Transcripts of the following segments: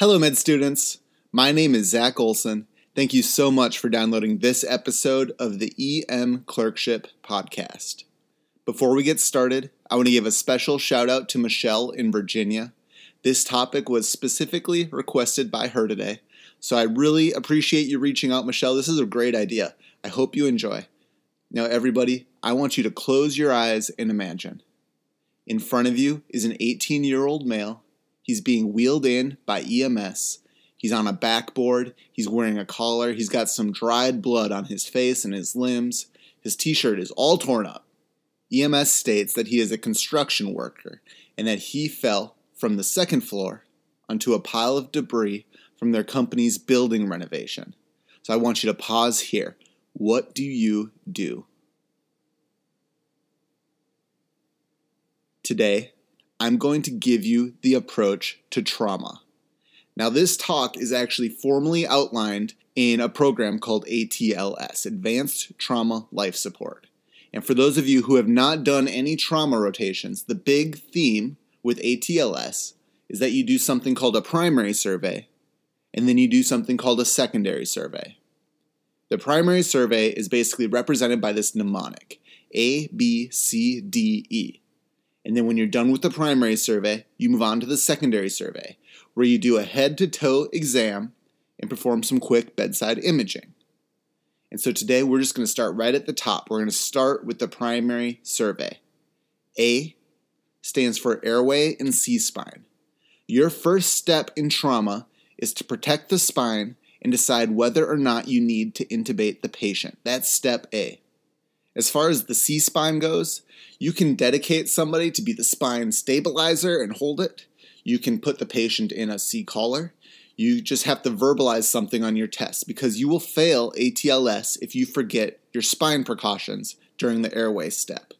Hello, med students. My name is Zack Olson. Thank you so much for downloading this episode of the EM Clerkship Podcast. Before we get started, I want to give a special shout out to Michelle in Virginia. This topic was specifically requested by her today, so I really appreciate you reaching out, Michelle. This is a great idea. I hope you enjoy. Now, everybody, I want you to close your eyes and imagine. In front of you is an 18 year old male. He's being wheeled in by EMS. He's on a backboard. He's wearing a collar. He's got some dried blood on his face and his limbs. His t shirt is all torn up. EMS states that he is a construction worker and that he fell from the second floor onto a pile of debris from their company's building renovation. So I want you to pause here. What do you do? Today, I'm going to give you the approach to trauma. Now, this talk is actually formally outlined in a program called ATLS, Advanced Trauma Life Support. And for those of you who have not done any trauma rotations, the big theme with ATLS is that you do something called a primary survey, and then you do something called a secondary survey. The primary survey is basically represented by this mnemonic A, B, C, D, E. And then when you're done with the primary survey, you move on to the secondary survey, where you do a head to toe exam and perform some quick bedside imaging. And so today we're just going to start right at the top. We're going to start with the primary survey. A stands for airway and C spine. Your first step in trauma is to protect the spine and decide whether or not you need to intubate the patient. That's step A. As far as the C spine goes, you can dedicate somebody to be the spine stabilizer and hold it. You can put the patient in a C collar. You just have to verbalize something on your test because you will fail ATLS if you forget your spine precautions during the airway step.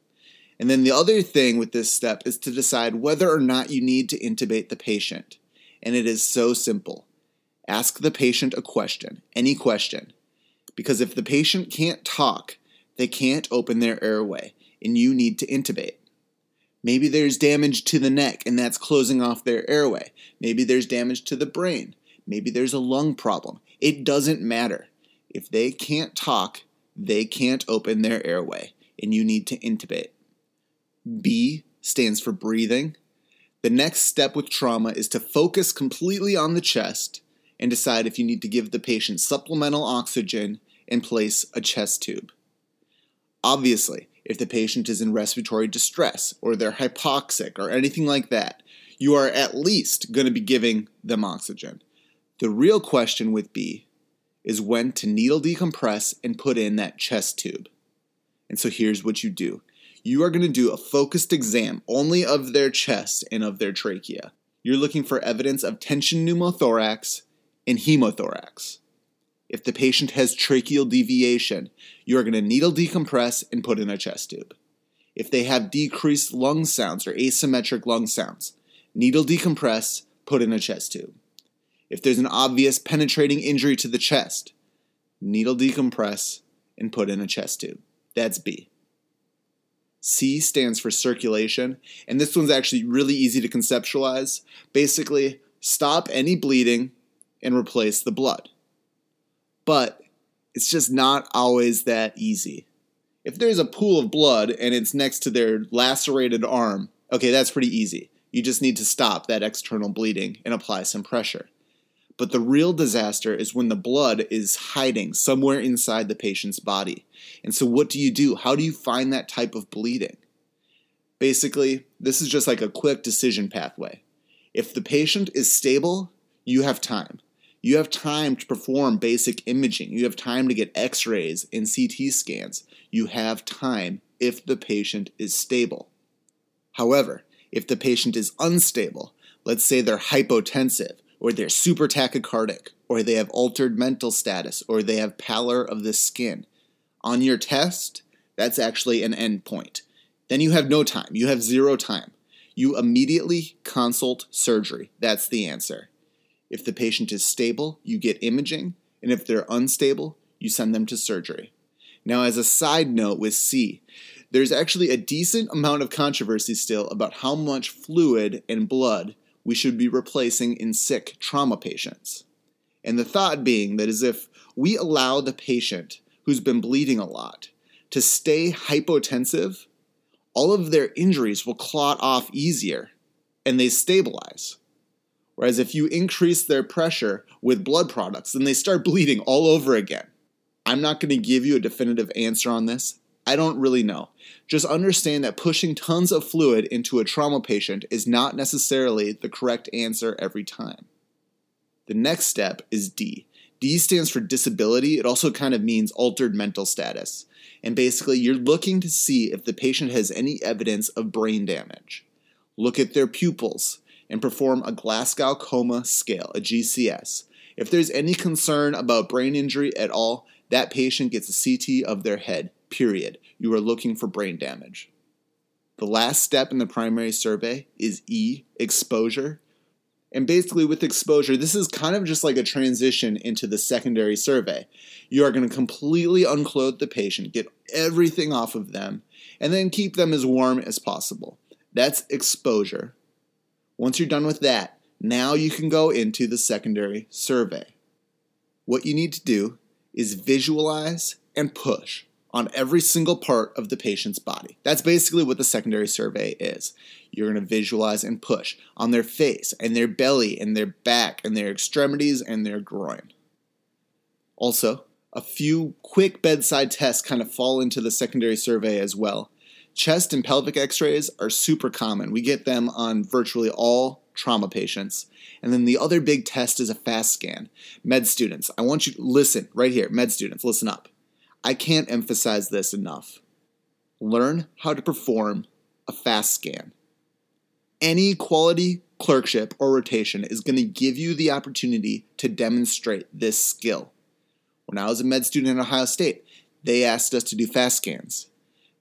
And then the other thing with this step is to decide whether or not you need to intubate the patient. And it is so simple. Ask the patient a question, any question. Because if the patient can't talk, they can't open their airway, and you need to intubate. Maybe there's damage to the neck, and that's closing off their airway. Maybe there's damage to the brain. Maybe there's a lung problem. It doesn't matter. If they can't talk, they can't open their airway, and you need to intubate. B stands for breathing. The next step with trauma is to focus completely on the chest and decide if you need to give the patient supplemental oxygen and place a chest tube. Obviously, if the patient is in respiratory distress or they're hypoxic or anything like that, you are at least going to be giving them oxygen. The real question with B is when to needle decompress and put in that chest tube. And so here's what you do you are going to do a focused exam only of their chest and of their trachea. You're looking for evidence of tension pneumothorax and hemothorax. If the patient has tracheal deviation, you are going to needle decompress and put in a chest tube. If they have decreased lung sounds or asymmetric lung sounds, needle decompress, put in a chest tube. If there's an obvious penetrating injury to the chest, needle decompress and put in a chest tube. That's B. C stands for circulation, and this one's actually really easy to conceptualize. Basically, stop any bleeding and replace the blood. But it's just not always that easy. If there's a pool of blood and it's next to their lacerated arm, okay, that's pretty easy. You just need to stop that external bleeding and apply some pressure. But the real disaster is when the blood is hiding somewhere inside the patient's body. And so, what do you do? How do you find that type of bleeding? Basically, this is just like a quick decision pathway. If the patient is stable, you have time. You have time to perform basic imaging. You have time to get x rays and CT scans. You have time if the patient is stable. However, if the patient is unstable, let's say they're hypotensive, or they're super tachycardic, or they have altered mental status, or they have pallor of the skin, on your test, that's actually an endpoint. Then you have no time. You have zero time. You immediately consult surgery. That's the answer. If the patient is stable, you get imaging, and if they're unstable, you send them to surgery. Now, as a side note with C, there's actually a decent amount of controversy still about how much fluid and blood we should be replacing in sick trauma patients. And the thought being that as if we allow the patient who's been bleeding a lot to stay hypotensive, all of their injuries will clot off easier and they stabilize. Whereas if you increase their pressure with blood products, then they start bleeding all over again. I'm not going to give you a definitive answer on this. I don't really know. Just understand that pushing tons of fluid into a trauma patient is not necessarily the correct answer every time. The next step is D. D stands for disability. It also kind of means altered mental status. And basically, you're looking to see if the patient has any evidence of brain damage. Look at their pupils and perform a Glasgow Coma Scale, a GCS. If there's any concern about brain injury at all, that patient gets a CT of their head period. You are looking for brain damage. The last step in the primary survey is E, exposure. And basically, with exposure, this is kind of just like a transition into the secondary survey. You are going to completely unclothe the patient, get everything off of them, and then keep them as warm as possible. That's exposure. Once you're done with that, now you can go into the secondary survey. What you need to do is visualize and push on every single part of the patient's body. That's basically what the secondary survey is. You're going to visualize and push on their face and their belly and their back and their extremities and their groin. Also, a few quick bedside tests kind of fall into the secondary survey as well. Chest and pelvic x rays are super common. We get them on virtually all trauma patients. And then the other big test is a fast scan. Med students, I want you to listen right here. Med students, listen up. I can't emphasize this enough. Learn how to perform a fast scan. Any quality clerkship or rotation is going to give you the opportunity to demonstrate this skill. When I was a med student at Ohio State, they asked us to do fast scans.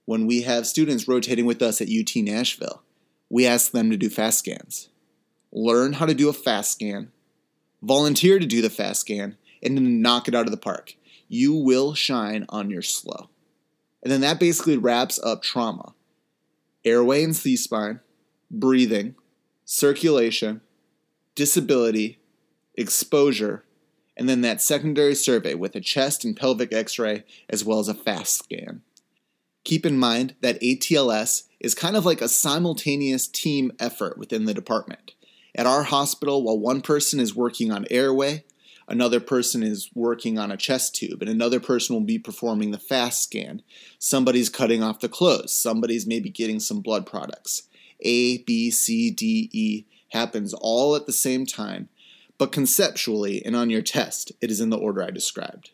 When we have students rotating with us at UT Nashville, we ask them to do fast scans. Learn how to do a fast scan, volunteer to do the fast scan, and then knock it out of the park you will shine on your slow. And then that basically wraps up trauma airway and C spine, breathing, circulation, disability, exposure, and then that secondary survey with a chest and pelvic x ray as well as a fast scan. Keep in mind that ATLS is kind of like a simultaneous team effort within the department. At our hospital, while one person is working on airway, another person is working on a chest tube, and another person will be performing the fast scan. Somebody's cutting off the clothes, somebody's maybe getting some blood products. A, B, C, D, E happens all at the same time, but conceptually and on your test, it is in the order I described.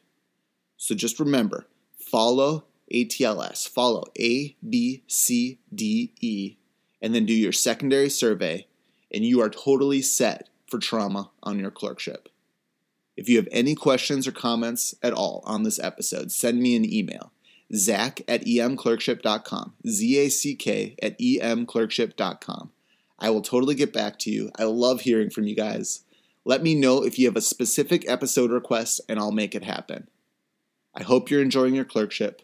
So just remember follow ATLS, follow A, B, C, D, E, and then do your secondary survey, and you are totally set for trauma on your clerkship. If you have any questions or comments at all on this episode, send me an email. Zack at emclerkship.com. Z A C K at emclerkship.com. I will totally get back to you. I love hearing from you guys. Let me know if you have a specific episode request and I'll make it happen. I hope you're enjoying your clerkship.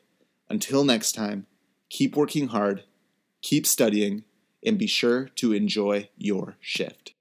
Until next time, keep working hard, keep studying, and be sure to enjoy your shift.